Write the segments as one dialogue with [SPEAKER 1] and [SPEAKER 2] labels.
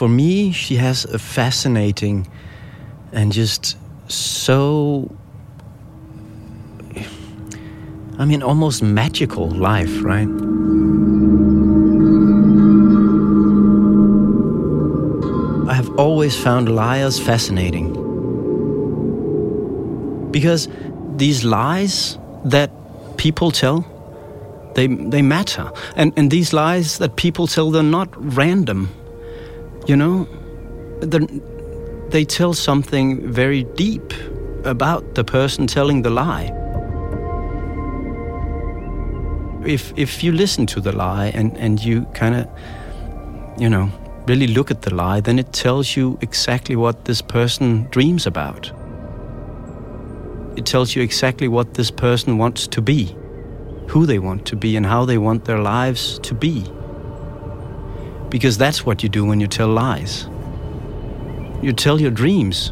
[SPEAKER 1] for me, she has a fascinating and just so, I mean, almost magical life, right? I have always found liars fascinating. Because these lies that people tell, they, they matter. And, and these lies that people tell, they're not random. You know, they tell something very deep about the person telling the lie. If, if you listen to the lie and, and you kind of, you know, really look at the lie, then it tells you exactly what this person dreams about. It tells you exactly what this person wants to be, who they want to be, and how they want their lives to be. Because that's what you do when you tell lies. You tell your dreams.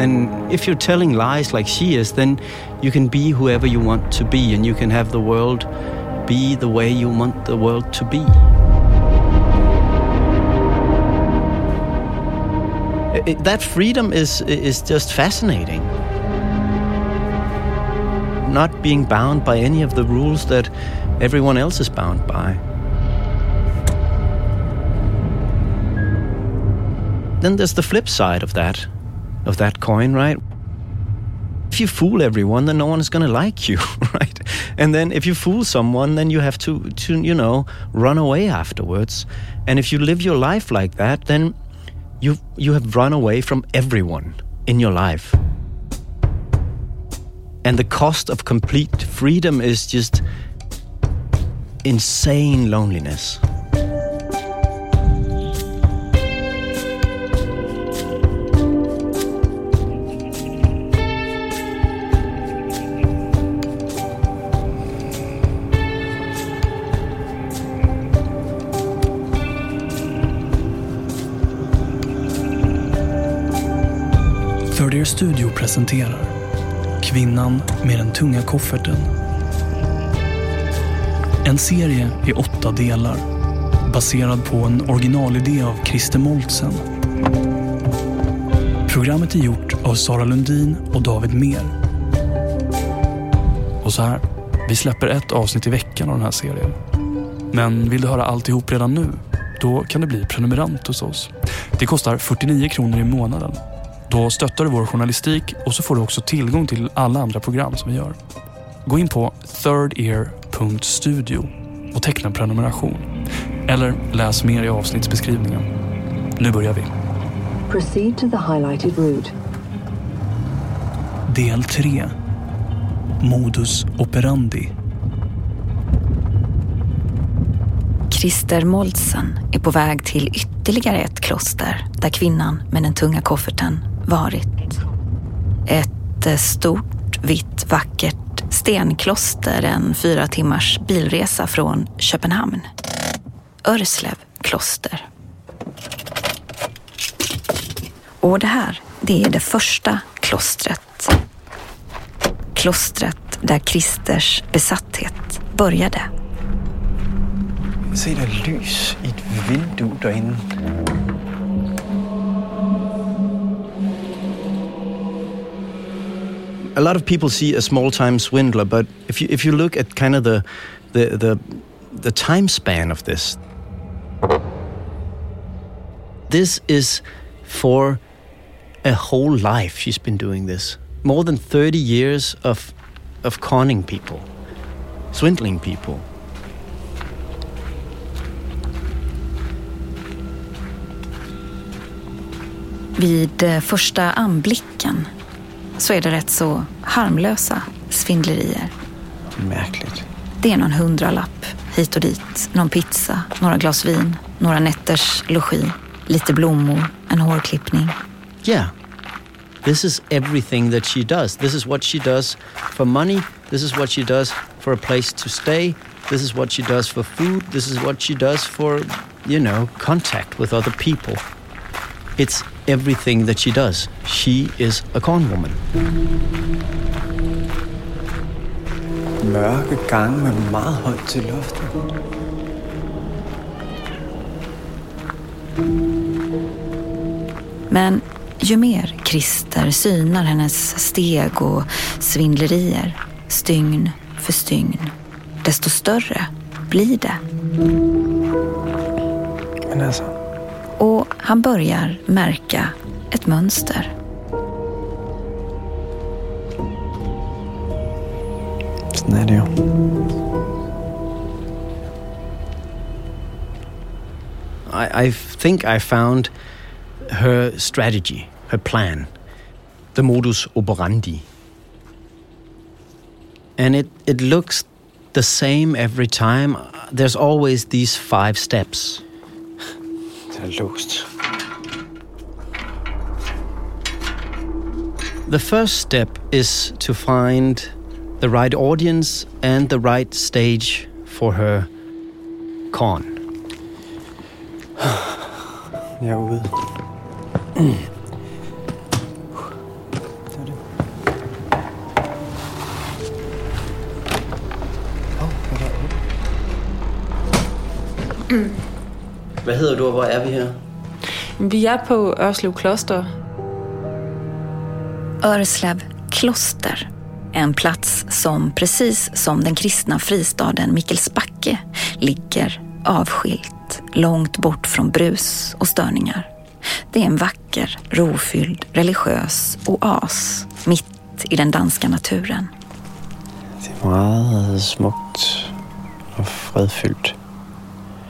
[SPEAKER 1] And if you're telling lies like she is, then you can be whoever you want to be, and you can have the world be the way you want the world to be. It, that freedom is is just fascinating. Not being bound by any of the rules that everyone else is bound by. Then there's the flip side of that, of that coin, right? If you fool everyone, then no one is going to like you, right? And then if you fool someone, then you have to, to, you know, run away afterwards. And if you live your life like that, then you you have run away from everyone in your life. And the cost of complete freedom is just insane loneliness.
[SPEAKER 2] Studio presenterar Kvinnan med den tunga kofferten. En serie i åtta delar baserad på en originalidé av Christer Moltsen. Programmet är gjort av Sara Lundin och David Mer. Och så här, vi släpper ett avsnitt i veckan av den här serien. Men vill du höra alltihop redan nu? Då kan du bli prenumerant hos oss. Det kostar 49 kronor i månaden då stöttar du vår journalistik och så får du också tillgång till alla andra program som vi gör. Gå in på thirdear.studio och teckna en prenumeration. Eller läs mer i avsnittsbeskrivningen. Nu börjar vi.
[SPEAKER 3] Proceed to the highlighted route.
[SPEAKER 2] Del 3. Modus operandi.
[SPEAKER 4] Christer Moltsen är på väg till ytterligare ett kloster där kvinnan med den tunga kofferten varit. Ett eh, stort, vitt, vackert stenkloster en fyra timmars bilresa från Köpenhamn. Örslev kloster. Och det här, det är det första klostret. Klostret där Kristers besatthet började.
[SPEAKER 1] Se, det lys i ett fönster där inne. A lot of people see a small-time swindler, but if you if you look at kind of the the the, the time span of this, this is for a whole life. She's been doing this, more than thirty years of of conning people, swindling people.
[SPEAKER 4] Vid eh, första anblicken så är det rätt så harmlösa svindlerier.
[SPEAKER 1] Märkligt.
[SPEAKER 4] Det är någon hundralapp hit och dit, någon pizza, några glas vin, några nätters logi, lite blommor, en hårklippning.
[SPEAKER 1] Yeah. This is everything that she does. This is what she does for money. This is what she does for a place to stay. This is what she does for food. This is what she does for, you know, contact with other people. It's everything that she does. She is a con woman. mørke gange med meget højt til loftet.
[SPEAKER 4] Men ju mer Christer synar hennes steg och svindlerier, stygn för stygn, desto större blir det.
[SPEAKER 1] Men altså,
[SPEAKER 4] Och han börjar märka ett mönster.
[SPEAKER 1] sådan er det jo. I, I think I found her strategy, her plan, the modus operandi. And it, it looks the same every time. There's always these five steps.
[SPEAKER 5] Det er
[SPEAKER 1] The first step is to find the right audience and the right stage for her con.
[SPEAKER 5] Jeg er ude.
[SPEAKER 1] Hvad hedder du, og hvor er vi her?
[SPEAKER 6] Vi er på Ørslev Kloster.
[SPEAKER 4] Örslöv kloster. En plats som precis som den kristna fristaden Mikkelsbacke ligger avskilt, långt bort från brus och störningar. Det är en vacker, rofylld, religiös oas mitt i den danska naturen.
[SPEAKER 5] Det er meget smukt og fredfyldt.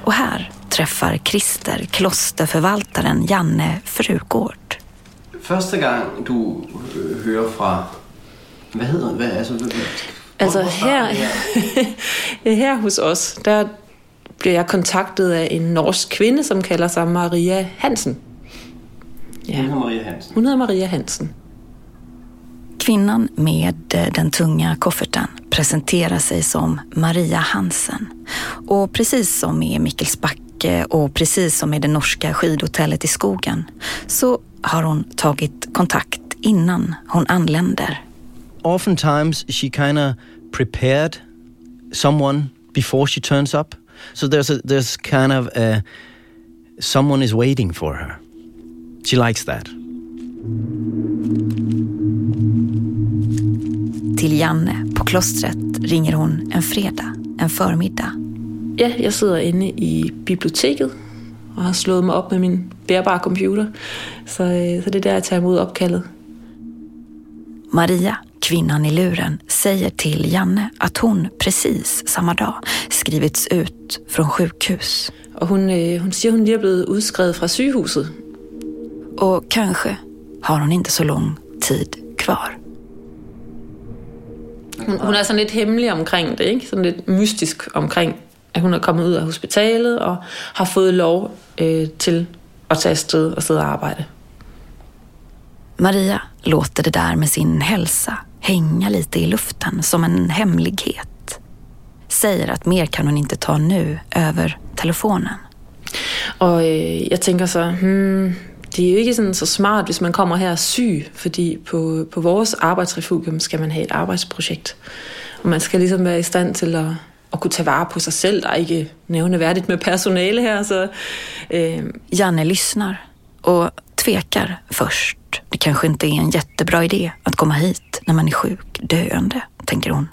[SPEAKER 4] Och här träffar Christer klosterförvaltaren Janne Frugård.
[SPEAKER 1] Første gang du øh, hører fra... Hvad hedder hvad, altså, hvad,
[SPEAKER 6] Altså her, her hos os, der bliver jeg kontaktet af en norsk kvinde, som kalder sig Maria Hansen. Ja,
[SPEAKER 1] Maria Hansen.
[SPEAKER 6] hun hedder Maria Hansen.
[SPEAKER 4] Kvinnan med eh, den tunga kofferten presenterar sig som Maria Hansen. Och precis som i Mikkelsbacke och precis som i det norska skidhotellet i skogen så har hon tagit kontakt innan hon anländer.
[SPEAKER 1] Oftentimes she kind of prepared someone before she turns up. So there's a, there's kind of a, someone is waiting for her. She likes that.
[SPEAKER 4] Till Janne på klostret ringer hon en fredag, en förmiddag.
[SPEAKER 6] Ja, jeg sidder inde i biblioteket og har slået mig op med min bærbare computer. Så, øh, så det er der, jeg tager imod opkaldet.
[SPEAKER 4] Maria, kvinnan i luren, säger till Janne att hon precis samma dag skrivits ut från sjukhus.
[SPEAKER 6] Og hun, øh, hun siger, hun lige er blevet udskrevet fra sygehuset.
[SPEAKER 4] Och kanske har hon inte så lång tid kvar.
[SPEAKER 6] Hun, hun er sådan lidt hemmelig omkring det, ikke? Sådan lidt mystisk omkring, at hun er kommet ud af hospitalet og har fået lov øh, til at tage afsted og sidde og arbejde.
[SPEAKER 4] Maria låter det där med sin hälsa hänga lite i luften som en hemlighet. Säger att mer kan hon inte ta nu över telefonen.
[SPEAKER 6] Og øh, jeg tænker så, hmm, det er jo ikke sådan så smart, hvis man kommer her syg, fordi på, på vores arbejdsrefugium skal man have et arbejdsprojekt. Og man skal ligesom være i stand til at, at kunne tage vare på sig selv. Der er ikke nævneværdigt med personale her, så øh,
[SPEAKER 4] Janne lyssnar och tvekar först. Det kanske inte är en jättebra idé att komma hit när man är sjuk, döende, tänker hon.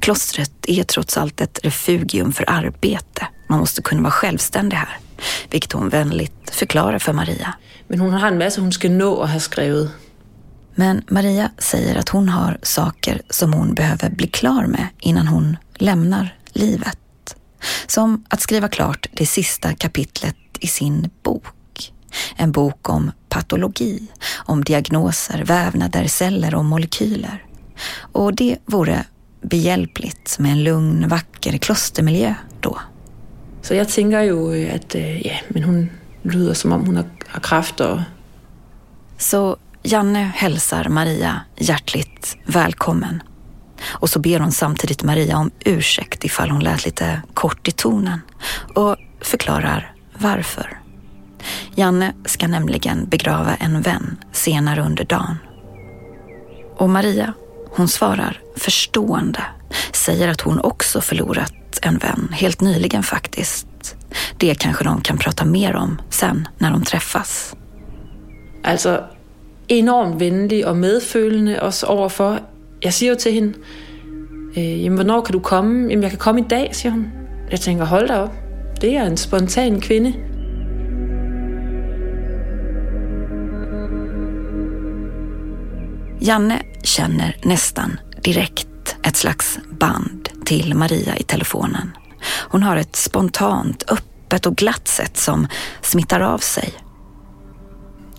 [SPEAKER 4] Klostret är trots allt ett refugium för arbete. Man måste kunna vara självständig här, vilket hon vänligt förklarar för Maria.
[SPEAKER 6] men hun har en masse, hun skal nå at have skrevet.
[SPEAKER 4] Men Maria säger att hon har saker som hon behöver bli klar med innan hon lämnar livet. Som att skriva klart det sista kapitlet i sin bok. En bok om patologi, om diagnoser, vävnader, celler och molekyler. Och det vore behjälpligt med en lugn, vacker klostermiljö då.
[SPEAKER 6] Så jeg tænker jo, øh, at øh, ja, men hun lyder som om hun har, kræft og
[SPEAKER 4] Så Janne hälsar Maria hjärtligt välkommen. Och så ber hon samtidigt Maria om ursäkt ifall hon lät lite kort i tonen och förklarar varför. Janne ska nämligen begrava en vän senare under dagen. Och Maria, hon svarar förstående säger att hon också förlorat en vän, helt nyligen faktiskt. Det kanske de kan prata mer om sen när de träffas.
[SPEAKER 6] Alltså, enormt vänlig och medföljande oss overfor. Jeg siger jo til hende, øh, jamen, hvornår kan du komme? Jamen, jeg kan komme i dag, siger hun. Jeg tænker, hold da op. Det er en spontan kvinde.
[SPEAKER 4] Janne känner nästan direkt ett slags band till Maria i telefonen. Hon har ett spontant, öppet och glatt sätt som smittar av sig.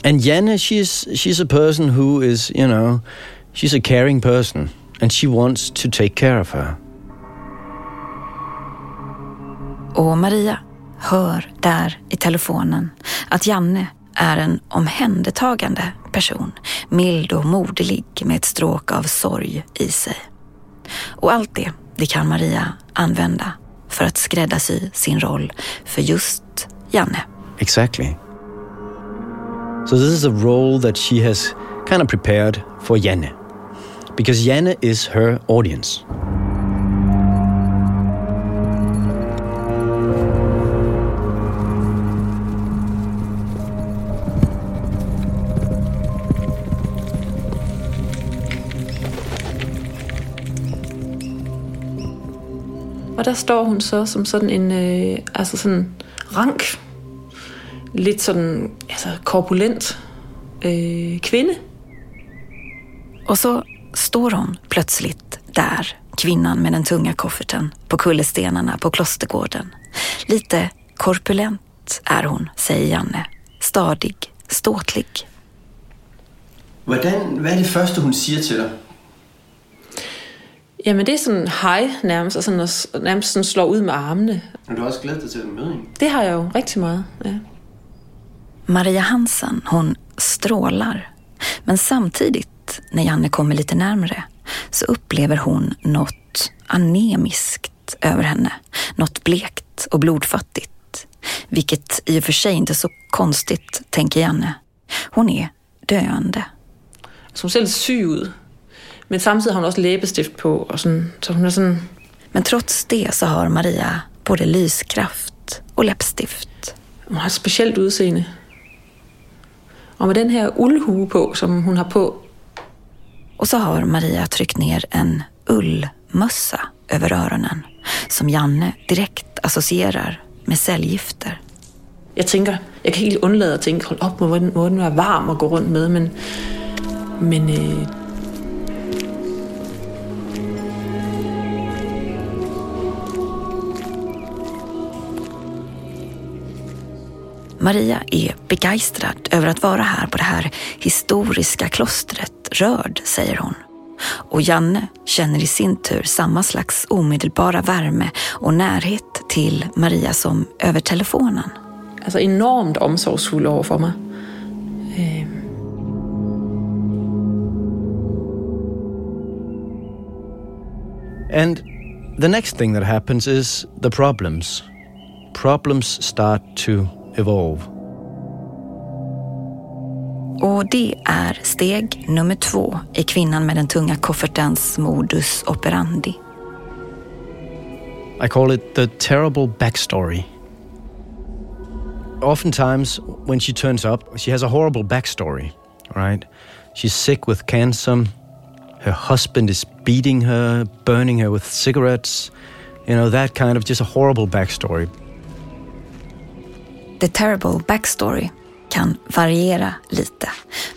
[SPEAKER 1] And Janne, she's she's a person who is, you know, she's a caring person, and she wants to take care of her.
[SPEAKER 4] Och Maria hör där i telefonen att Janne är en omhändertagande person, mild och moderlig med ett stråk av sorg i sig. Och allt det, det kan Maria använda för att skräddarsy sin roll för just Janne.
[SPEAKER 1] Exactly. So this is a role that she has kind of prepared for Janne, because Janne is her audience.
[SPEAKER 6] Og der står hun så som sådan en øh, altså sådan rank, lidt sådan altså korpulent øh, kvinde.
[SPEAKER 4] Och så står hon plötsligt där, kvinnan med den tunga kofferten, på kullerstenarna på klostergården. Lite korpulent är hon, säger Janne. Stadig, ståtlig.
[SPEAKER 5] Hvordan, hvad er det første, hun siger til dig?
[SPEAKER 6] Jamen det er sådan hej nærmest, og sådan at, nærmest sådan slår ud med armene.
[SPEAKER 5] Og du har også glædet dig til at møde hende.
[SPEAKER 6] Det har jeg jo rigtig meget, ja.
[SPEAKER 4] Maria Hansen, hon strålar. Men samtidigt, när Janne kommer lite närmre, så upplever hon något anemiskt över henne. Något blekt och blodfattigt. Vilket i och för sig inte är så konstigt, tänker Janne. Hon är döende.
[SPEAKER 6] Hun ser syg ud. Men samtidig har hun også læbestift på, og sådan, så hun er sådan...
[SPEAKER 4] Men trots det så har Maria både lyskraft och läppstift.
[SPEAKER 6] Hun har et specielt udseende. Og med den her uldhue på, som hun har på,
[SPEAKER 4] och så har Maria tryckt ner en ullmössa över öronen som Janne direkt associerar med cellgifter.
[SPEAKER 6] Jag tänker, jag kan inte helt undlade att tänka hold op, må den, må den være varm att gå runt med, men, men øh,
[SPEAKER 4] Maria är begeistrad över att vara här på det här historiska klostret, rörd, säger hon. Och Janne känner i sin tur samma slags omedelbara värme och närhet till Maria som över telefonen.
[SPEAKER 6] altså enormt omsorgsfuld over for mig. Øh,
[SPEAKER 1] And the next thing that happens is the problems. Problems start to evolve.
[SPEAKER 4] Och det är steg nummer två i kvinnan med den tunga koffertens modus operandi.
[SPEAKER 1] I call it the terrible backstory. Oftentimes, when she turns up, she has a horrible backstory, right? She's sick with cancer. Her husband is beating her, burning her with cigarettes. You know, that kind of just a horrible backstory.
[SPEAKER 4] The terrible backstory kan variera lite.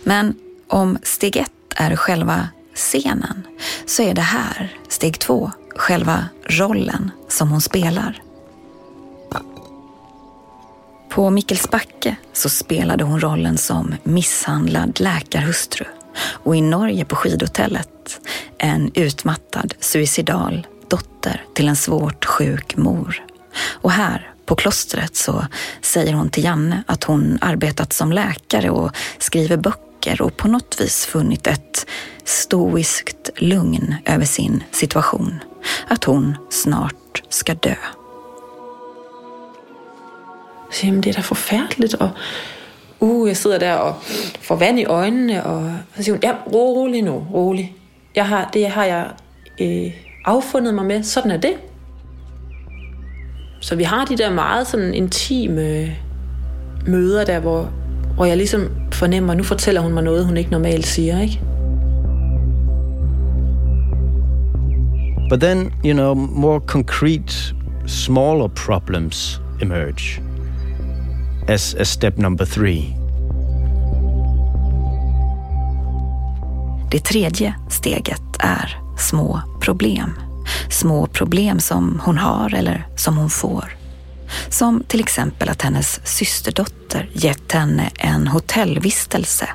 [SPEAKER 4] Men om steg ett är själva scenen så är det här, steg två, själva rollen som hon spelar. På Mikkelsbacke så spelade hon rollen som misshandlad läkarhustru och i Norge på skidhotellet en utmattad, suicidal dotter till en svårt sjuk mor. Och här på klostret så säger hon till Janne att hon arbetat som läkare och skriver böcker och på något vis funnit ett stoiskt lugn över sin situation. Att hon snart ska dö.
[SPEAKER 6] Jamen, det är da forfærdeligt, og uh, jeg sidder der og får vand i øjnene, og så siger hun, ja, rolig nu, rolig. Jeg har, det har jeg øh, affundet mig med, sådan er det. Så vi har de der meget sådan intime møder der, hvor, hvor jeg ligesom fornemmer, nu fortæller hun mig noget, hun ikke normalt siger, ikke?
[SPEAKER 1] But then, you know, more concrete, smaller problems emerge as, as step number three.
[SPEAKER 4] Det tredje steget är små problem. Små problem som hon har eller som hon får. Som till exempel att hennes systerdotter gett henne en hotellvistelse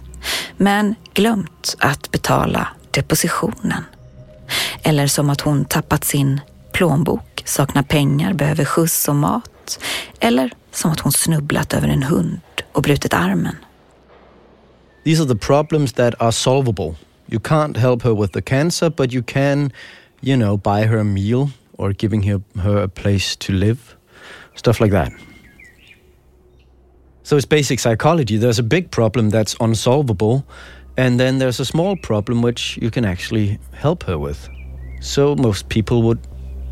[SPEAKER 4] men glömt att betala depositionen. Eller som att hon tappat sin plånbok, saknar pengar, behöver skjuts och mat. Eller som att hon snubblat över en hund och brutit armen.
[SPEAKER 1] These are the problems that are solvable. You can't help her with the cancer, but you can, you know, buy her a meal or giving her, her a place to live. Stuff like that. So it's basic psychology. There's a big problem that's unsolvable, and then there's a small problem which you can actually help her with. So most people would,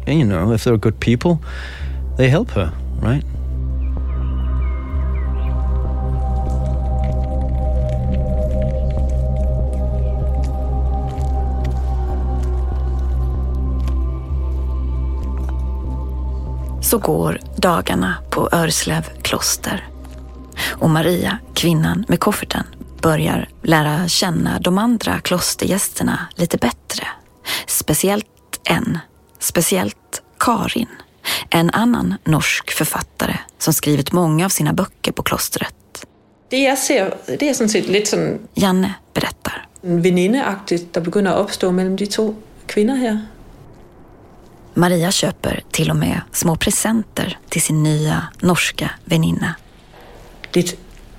[SPEAKER 1] you know, if they're good people, they help her, right?
[SPEAKER 4] Så går dagarna på Örslev kloster. Och Maria, kvinnan med kofferten, börjar lära känna de andra klostergästerna lite bättre. Speciellt en, speciellt Karin, en annan norsk författare som skrivit många av sina böcker på klostret.
[SPEAKER 6] Det jeg ser, det er sådan set lidt sådan
[SPEAKER 4] Janne berättar.
[SPEAKER 6] venindeagtigt, der begynder at opstå mellem de to kvinder her.
[SPEAKER 4] Maria köper till och med små presenter till sin nya norska väninna.
[SPEAKER 6] Lidt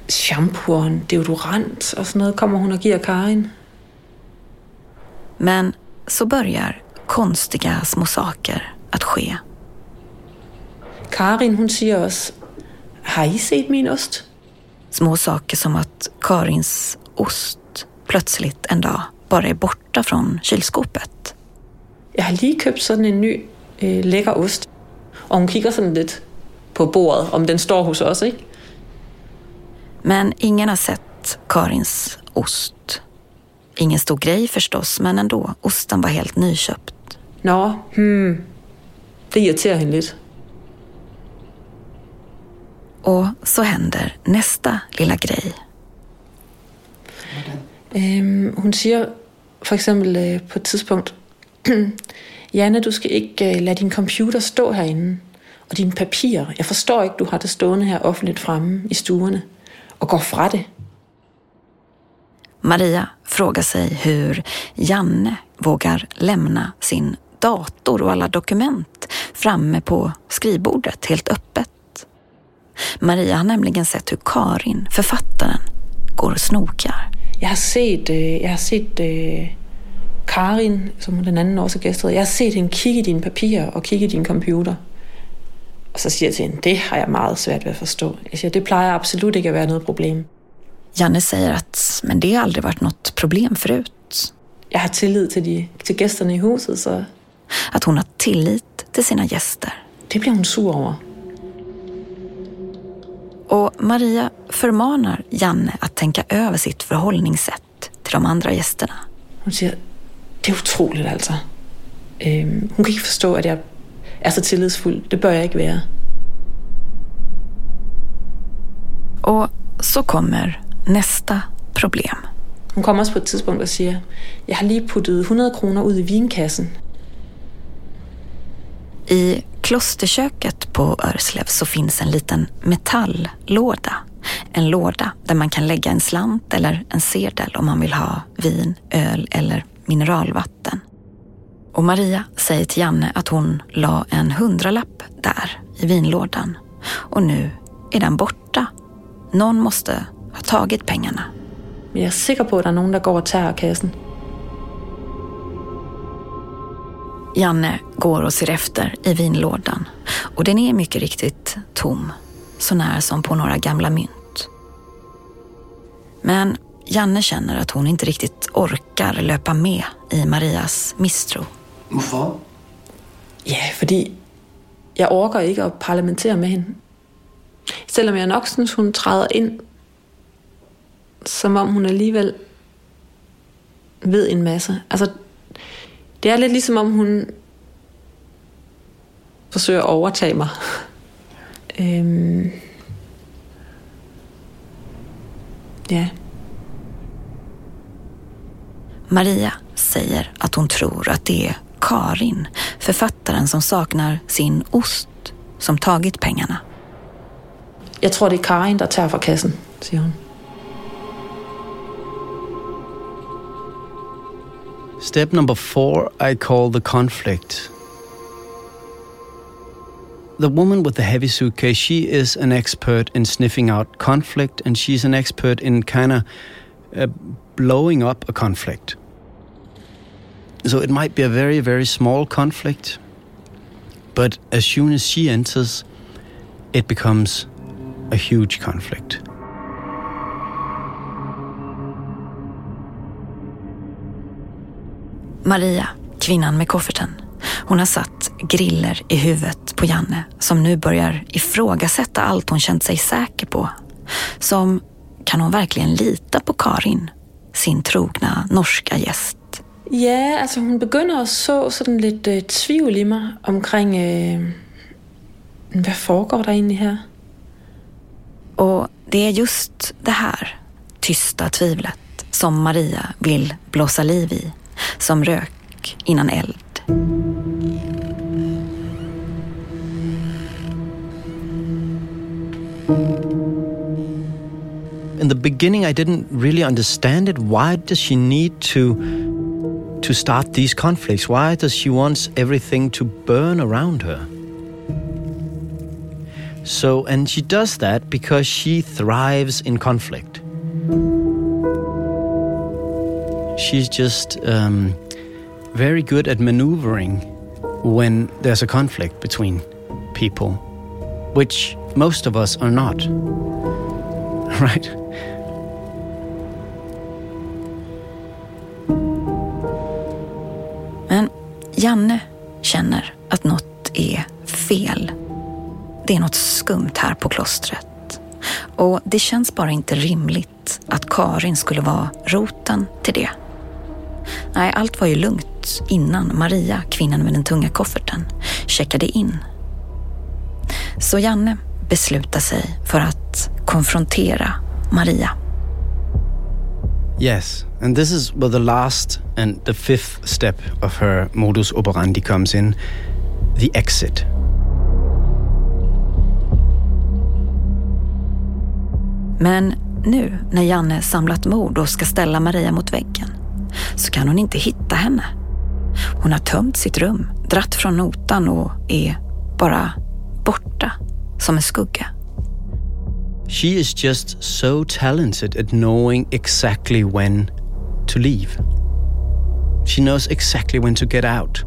[SPEAKER 6] shampoo en deodorant sådan noget kommer hun og giver Karin.
[SPEAKER 4] Men så börjar konstiga små saker att ske.
[SPEAKER 6] Karin hun siger også, har I set min ost?
[SPEAKER 4] Små saker som att Karins ost plötsligt en dag bara är borta från kylskåpet.
[SPEAKER 6] Jeg har lige købt sådan en ny øh, lækker ost. Og hun kigger sådan lidt på bordet, om den står hos os, ikke?
[SPEAKER 4] Men ingen har sett Karins ost. Ingen stor grej förstås, men ändå. Osten var helt nyköpt.
[SPEAKER 6] Nå, hmm. Det irriterer hende lidt.
[SPEAKER 4] Och så händer nästa lilla grej.
[SPEAKER 6] Øhm, hun siger for eksempel øh, på et tidspunkt, Janne, du skal ikke øh, lade din computer stå herinde. Og dine papirer. Jeg forstår ikke, du har det stående her offentligt fremme i stuerne. Og går fra det.
[SPEAKER 4] Maria frågar sig hur Janne vågar lämna sin dator och alla dokument framme på skrivbordet helt öppet. Maria har nämligen sett hur Karin, författaren, går och snokar.
[SPEAKER 6] Jeg har set, øh, jeg har set øh, Karin, som den anden også gæst hedder, jeg har set hende kigge i dine papirer og kigge i din computer. Og så siger jeg til hende, det har jeg meget svært ved at forstå. Jeg siger, det plejer absolut ikke at være noget problem.
[SPEAKER 4] Janne säger att men det har aldrig varit något problem förut.
[SPEAKER 6] Jeg har tillid til, de, til gæsterne i huset, så
[SPEAKER 4] Att hon har tillit till sina gäster.
[SPEAKER 6] det bliver hun sur over.
[SPEAKER 4] Och Maria förmanar Janne att tänka över sitt förhållningssätt till de andra gästerna.
[SPEAKER 6] Hun siger, det er utroligt altså. Øhm, hun kan ikke forstå, at jeg er så tillidsfuld. Det bør jeg ikke være.
[SPEAKER 4] Och så kommer nästa problem.
[SPEAKER 6] Hun kommer også på et tidspunkt og siger, jeg har lige puttet 100 kroner ud i vinkassen.
[SPEAKER 4] I klosterköket på Örslev så finns en liten metalllåda. En låda där man kan lägga en slant eller en sedel om man vill ha vin, öl eller mineralvatten. Och Maria säger till Janne att hon la en hundralapp där i vinlådan. Och nu är den borta. Någon måste ha tagit pengarna.
[SPEAKER 6] Men jeg er sikker på, at der er nogen, der går og tager kassen.
[SPEAKER 4] Janne går och ser efter i vinlådan och den är mycket riktigt tom, så när som på några gamla mynt. Men Janne känner att hon inte riktigt orkar löpa med i Marias misstro.
[SPEAKER 5] Hvorfor?
[SPEAKER 6] Ja, fordi jeg orker ikke at parlamentere med hende. Selvom jeg nok synes, hun træder ind, som om hun alligevel ved en masse. Altså, det er lidt ligesom om hun forsøger at overtage mig. øhm, ja.
[SPEAKER 4] Maria säger att hon tror att det är Karin, författaren som saknar sin ost, som tagit pengarna.
[SPEAKER 6] Jeg tror, det er Karin, der tager fra kassen, siger hun.
[SPEAKER 1] Step number four, I call the conflict. The woman with the heavy suitcase, she is an expert in sniffing out conflict and she's an expert in kind of uh, blowing up a conflict. So it might be a very, very small conflict, but as soon as she enters, it becomes a huge conflict.
[SPEAKER 4] Maria, kvinnan med kofferten, hon har satt griller i huvudet på Janne som nu börjar ifrågasätta allt hon känt sig säker på. Som, kan hon verkligen lita på Karin, sin trogna norska gäst?
[SPEAKER 6] Ja, altså hun begynder at så sådan lidt øh, tvivl i mig omkring, øh, hvad foregår der egentlig her?
[SPEAKER 4] Och det är just det här, tysta tvivlet, som Maria vill blåsa liv i. Som rök innan eld.
[SPEAKER 1] In the beginning, I didn't really understand it. Why does she need to to start these conflicts? Why does she want everything to burn around her? So, and she does that because she thrives in conflict. She's just um, very good at maneuvering when there's a conflict between people, which most of us are not. Right?
[SPEAKER 4] Janne känner att något är fel. Det är något skumt här på klostret. Och det känns bara inte rimligt att Karin skulle vara roten till det. Nej, allt var ju lugnt innan Maria, kvinnan med den tunga kofferten, checkade in. Så Janne beslutar sig för att konfrontera Maria.
[SPEAKER 1] Yes, and this is where the last and the fifth step of her modus operandi comes in the exit.
[SPEAKER 4] Men nu när Janne samlat mod och ska ställa Maria mot väggen så kan hon inte hitta henne. Hon har tömt sitt rum, dratt från notan och är bara borta som en skugga.
[SPEAKER 1] She is just so talented at knowing exactly when to leave. She knows exactly when to get out.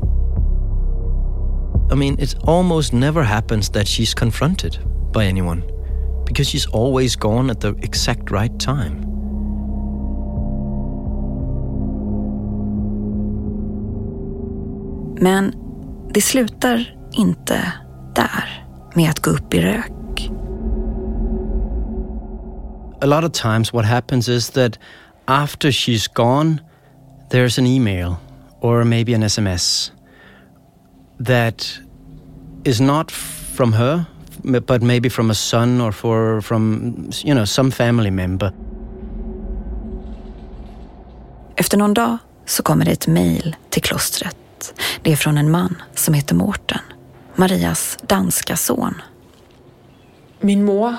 [SPEAKER 1] I mean, it almost never happens that she's confronted by anyone because she's always gone at the exact right time.
[SPEAKER 4] Men det slutar inte där med att gå upp i rök.
[SPEAKER 1] A lot of times, what happens is that after she's gone, there's an email or maybe an SMS that is not from her, but maybe from a son or for from you know some family member.
[SPEAKER 4] Efter någon dag så kommer det ett mejl till klostret. Det är från en man som heter Mårten, Marias danska son.
[SPEAKER 6] Min mor,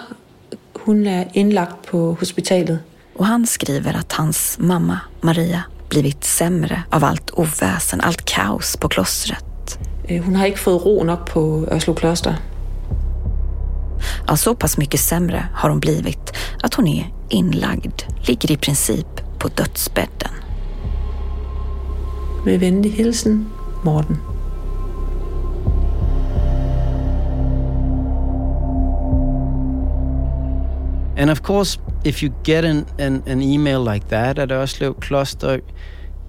[SPEAKER 6] hun er indlagt på hospitalet.
[SPEAKER 4] Och han skriver att hans mamma, Maria, blivit sämre av allt oväsen, allt kaos på klostret.
[SPEAKER 6] Øh, Hun har ikke fået ro nok på Ørslo Kloster.
[SPEAKER 4] Ja, så pass mycket sämre har hon blivit att hon är inlagd, ligger i princip på dödsbädden.
[SPEAKER 6] Med venlig hilsen, Morten.
[SPEAKER 1] And of course, if you get an, an, an email like that at Oslo Cluster,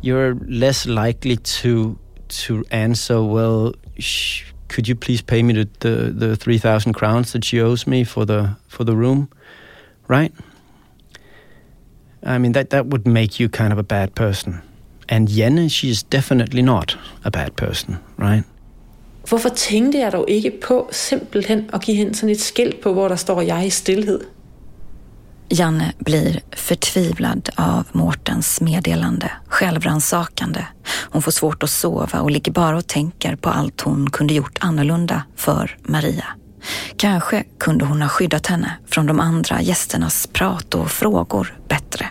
[SPEAKER 1] you're less likely to to answer, well, sh- could you please pay me the, the, the 3,000 crowns that she owes me for the, for the room? Right? I mean, that, that would make you kind of a bad person. And Jenny, is definitely not a bad person, right?
[SPEAKER 6] Hvorfor tænkte jeg dog ikke på simpelthen at give hende sådan et skilt på, hvor der står jeg i stillhed?
[SPEAKER 4] Janne blir förtvivlad av Mårtens meddelande, självransakande. Hon får svårt att sova och ligger bara och tänker på allt hon kunde gjort annorlunda för Maria. Kanske kunde hon ha skyddat henne från de andra gästernas prat och frågor bättre.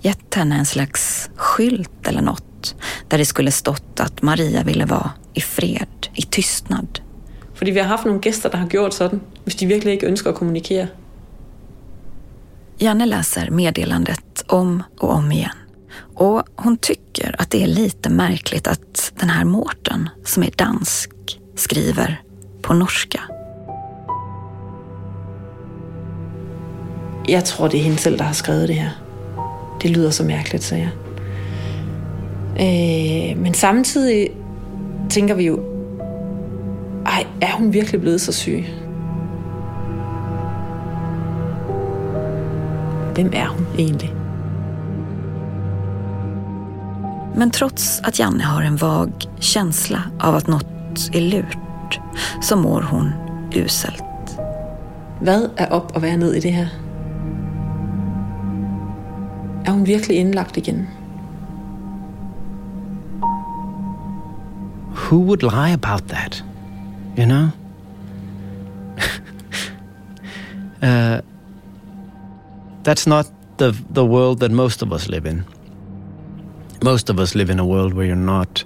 [SPEAKER 4] Gett henne en slags skylt eller något där det skulle stått att Maria ville vara i fred, i tystnad.
[SPEAKER 6] För vi har haft några gäster som har gjort så, om de verkligen inte önskar att kommunicera.
[SPEAKER 4] Janne läser meddelandet om och om igen. Och hon tycker att det är lite märkligt att den här Mårten, som är dansk, skriver på norska.
[SPEAKER 6] Jag tror, det är hon själv som har skrivit det här. Det lyder så märkligt, säger jag. Øh, men samtidigt tänker vi ju, ej, hon verkligen blivit så sjuk? Hvem er hun egentlig?
[SPEAKER 4] Men trots att Janne har en vag känsla av att något är lurt så mår hon uselt.
[SPEAKER 6] Hvad er op og være ned i det her? Er hun virkelig indlagt igen?
[SPEAKER 1] Who would lie about that? You know? uh, that's not the, the world that most of us live in. Most of us live in a world where you're not,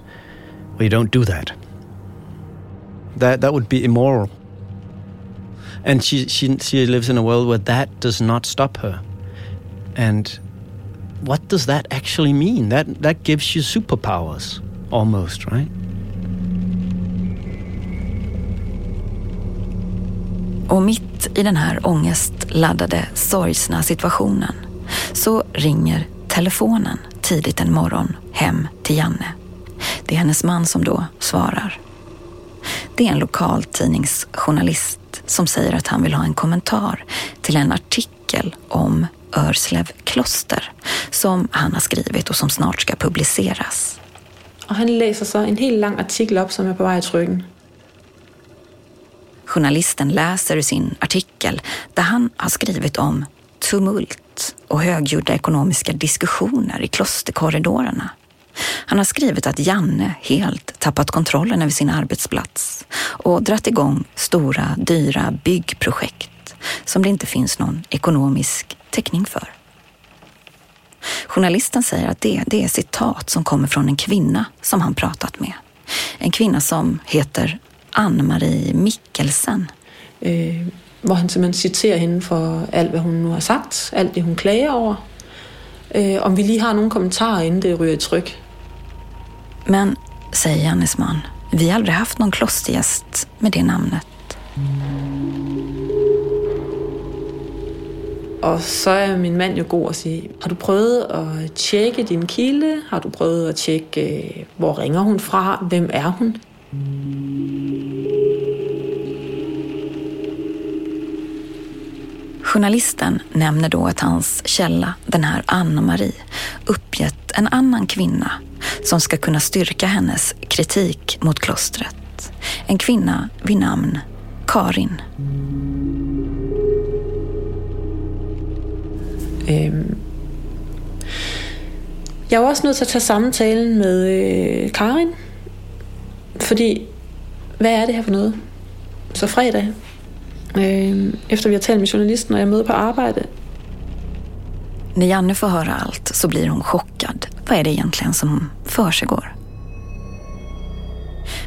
[SPEAKER 1] where you don't do that. That, that would be immoral. And she, she, she lives in a world where that does not stop her. And what does that actually mean? That, that gives you superpowers, almost, right?
[SPEAKER 4] Och mitt i den här ångestladdade, sorgsna situationen så ringer telefonen tidigt en morgon hem till Janne. Det är hennes man som då svarar. Det är en lokaltidningsjournalist som säger att han vill ha en kommentar till en artikel om Örslev kloster som han har skrivit och som snart ska publiceras.
[SPEAKER 6] Och han läser så en hel lång artikel upp som är på väg i trycka.
[SPEAKER 4] Journalisten läser ur sin artikel där han har skrivit om tumult och högljudda ekonomiska diskussioner i klosterkorridorerna. Han har skrivit att Janne helt tappat kontrollen över sin arbetsplats och dratt igång stora, dyra byggprojekt som det inte finns någon ekonomisk täckning för. Journalisten säger att det, det är citat som kommer från en kvinna som han pratat med. En kvinna som heter Ann-Marie Mikkelsen.
[SPEAKER 6] Øh, hvor han simpelthen citerer hende for alt, hvad hun nu har sagt, alt det, hun klager over. Øh, om vi lige har nogle kommentarer, inden det ryger i tryk.
[SPEAKER 4] Men, säger Jannes man, vi har aldrig haft någon klostergäst med det namnet.
[SPEAKER 6] Og så er min mand jo god at sige, har du prøvet at tjekke din kilde? Har du prøvet at tjekke, øh, hvor ringer hun fra? Hvem er hun?
[SPEAKER 4] Journalisten nämner då att hans källa, den här Anna-Marie, uppgett en annan kvinna som ska kunna styrka hennes kritik mot klostret. En kvinna vid namn Karin.
[SPEAKER 6] Øhm. Jeg var også nødt til at tage samtalen med øh, Karin, fordi hvad er det her for noget? Så fredag, øh, efter vi har talt med journalisten og jeg møder på arbejde,
[SPEAKER 4] När Janne får höra allt så blir hon chockad. Vad är det egentligen som försiggår?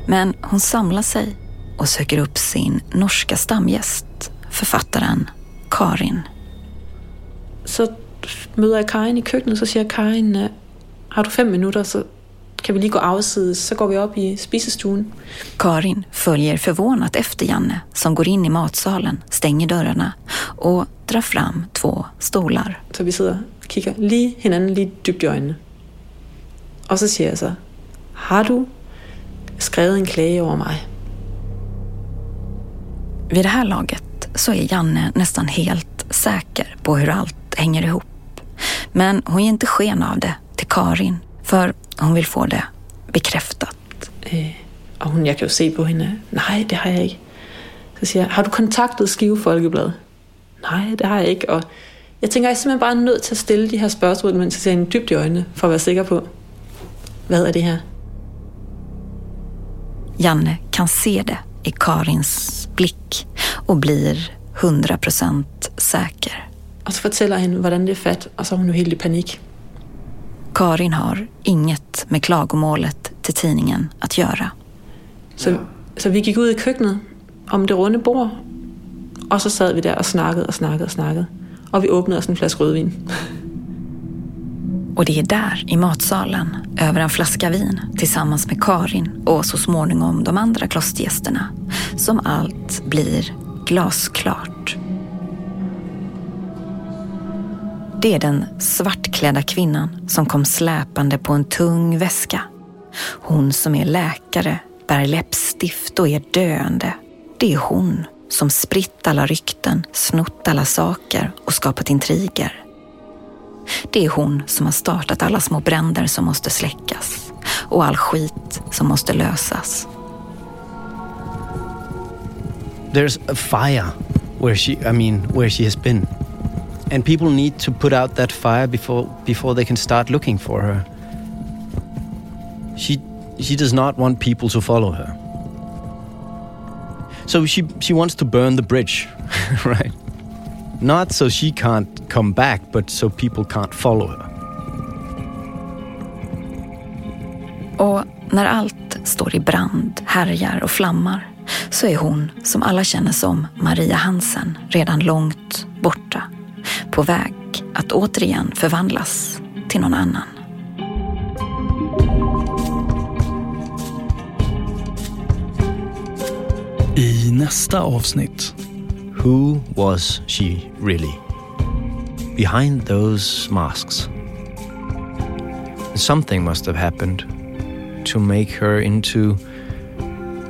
[SPEAKER 4] Men hon samlar sig och söker upp sin norska stamgäst, författaren Karin.
[SPEAKER 6] så møder jeg Karin i køkkenet, så siger Karin, øh, har du fem minutter, så kan vi lige gå afsides, så går vi op i spisestuen.
[SPEAKER 4] Karin följer förvånat efter Janne som går in i matsalen, stänger dörrarna och drar fram två stolar.
[SPEAKER 6] Så vi sidder og kigger lige hinanden lige dybt i øjnene. Og så siger jeg så, har du skrevet en klage over mig?
[SPEAKER 4] Vid det här laget så är Janne nästan helt säker på hur allt hänger ihop. Men hon ger inte sken av det till Karin för hon vill få det bekräftat.
[SPEAKER 6] Øh, og hun, jeg kan jo se på hende, nej, det har jeg ikke. Så siger jeg, har du kontaktet Skive Folkeblad? Nej, det har jeg ikke. Og jeg tænker, jeg er simpelthen bare nødt til at stille de her spørgsmål, mens jeg ser hende dybt i øjnene, for at være sikker på, hvad er det her?
[SPEAKER 4] Janne kan se det i Karins blick och blir 100% säker.
[SPEAKER 6] Og så jeg hende, hvordan det er fat, og så er hun jo helt i panik.
[SPEAKER 4] Karin har inget med klagomålet till tidningen att göra.
[SPEAKER 6] Så, så vi gik ud i køkkenet om det runde bord, og så sad vi der og snakkede og snakkede og snakkede. Og vi åbnede os en flaske rødvin.
[SPEAKER 4] Och det är där, i matsalen, över en flaska vin tillsammans med Karin och så småningom de andra klostergästerna, som allt blir glasklart. Det är den svartklädda kvinnan som kom släpande på en tung väska. Hon som är läkare, bär läppstift och är döende. Det är hon som spritt alla rykten, snott alla saker och skapat intriger. Det är hon som har startat alla små bränder som måste släckas och all skit som måste lösas.
[SPEAKER 1] There's a fire where she, I mean, where she has been. And people need to put out that fire before, before they can start looking for her. She, she does not want people to follow her. So she, she wants to burn the bridge, right? Not so she can't come back, but so people can't follow her.
[SPEAKER 4] Och när allt står i brand, härjar och flammar så är hon, som alla känner som Maria Hansen, redan långt borta. På väg att återigen förvandlas till någon annan.
[SPEAKER 2] I nästa avsnitt
[SPEAKER 1] Who was she really? Behind those masks. Something must have happened to make her into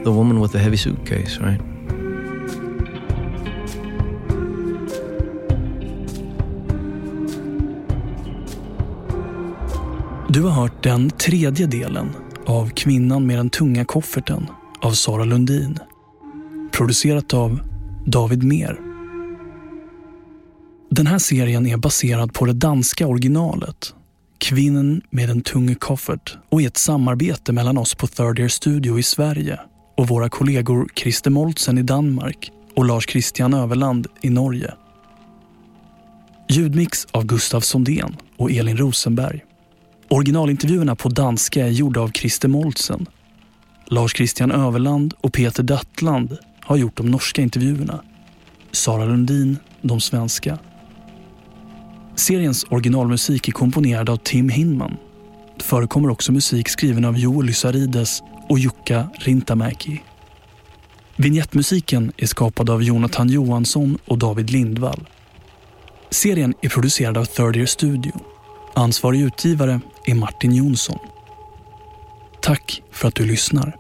[SPEAKER 1] the woman with the heavy suitcase, right?
[SPEAKER 2] Du har hört den tredje delen av Kvinnan med den tunga kofferten av Sara Lundin. Producerat av David Mer. Den här serien är baserad på det danska originalet Kvinnan med den tunga koffert och är ett samarbete mellan oss på Third Year Studio i Sverige och våra kollegor Christer Moltsen i Danmark och Lars Christian Överland i Norge. Ljudmix av Gustav Sondén och Elin Rosenberg. Originalintervjuerna på danska är gjorda av Christer Moltsen. Lars Christian Överland och Peter Dattland har gjort de norska intervjuerna. Sara Lundin de svenska. Seriens originalmusik är komponerad av Tim Hinman. Det förekommer också musik skriven av Joel Lysarides och Jukka Rintamäki. Vignettmusiken är skapad av Jonathan Johansson och David Lindvall. Serien är producerad av Third Year Studio. Ansvarig utgivare är Martin Jonsson. Tack för att du lyssnar.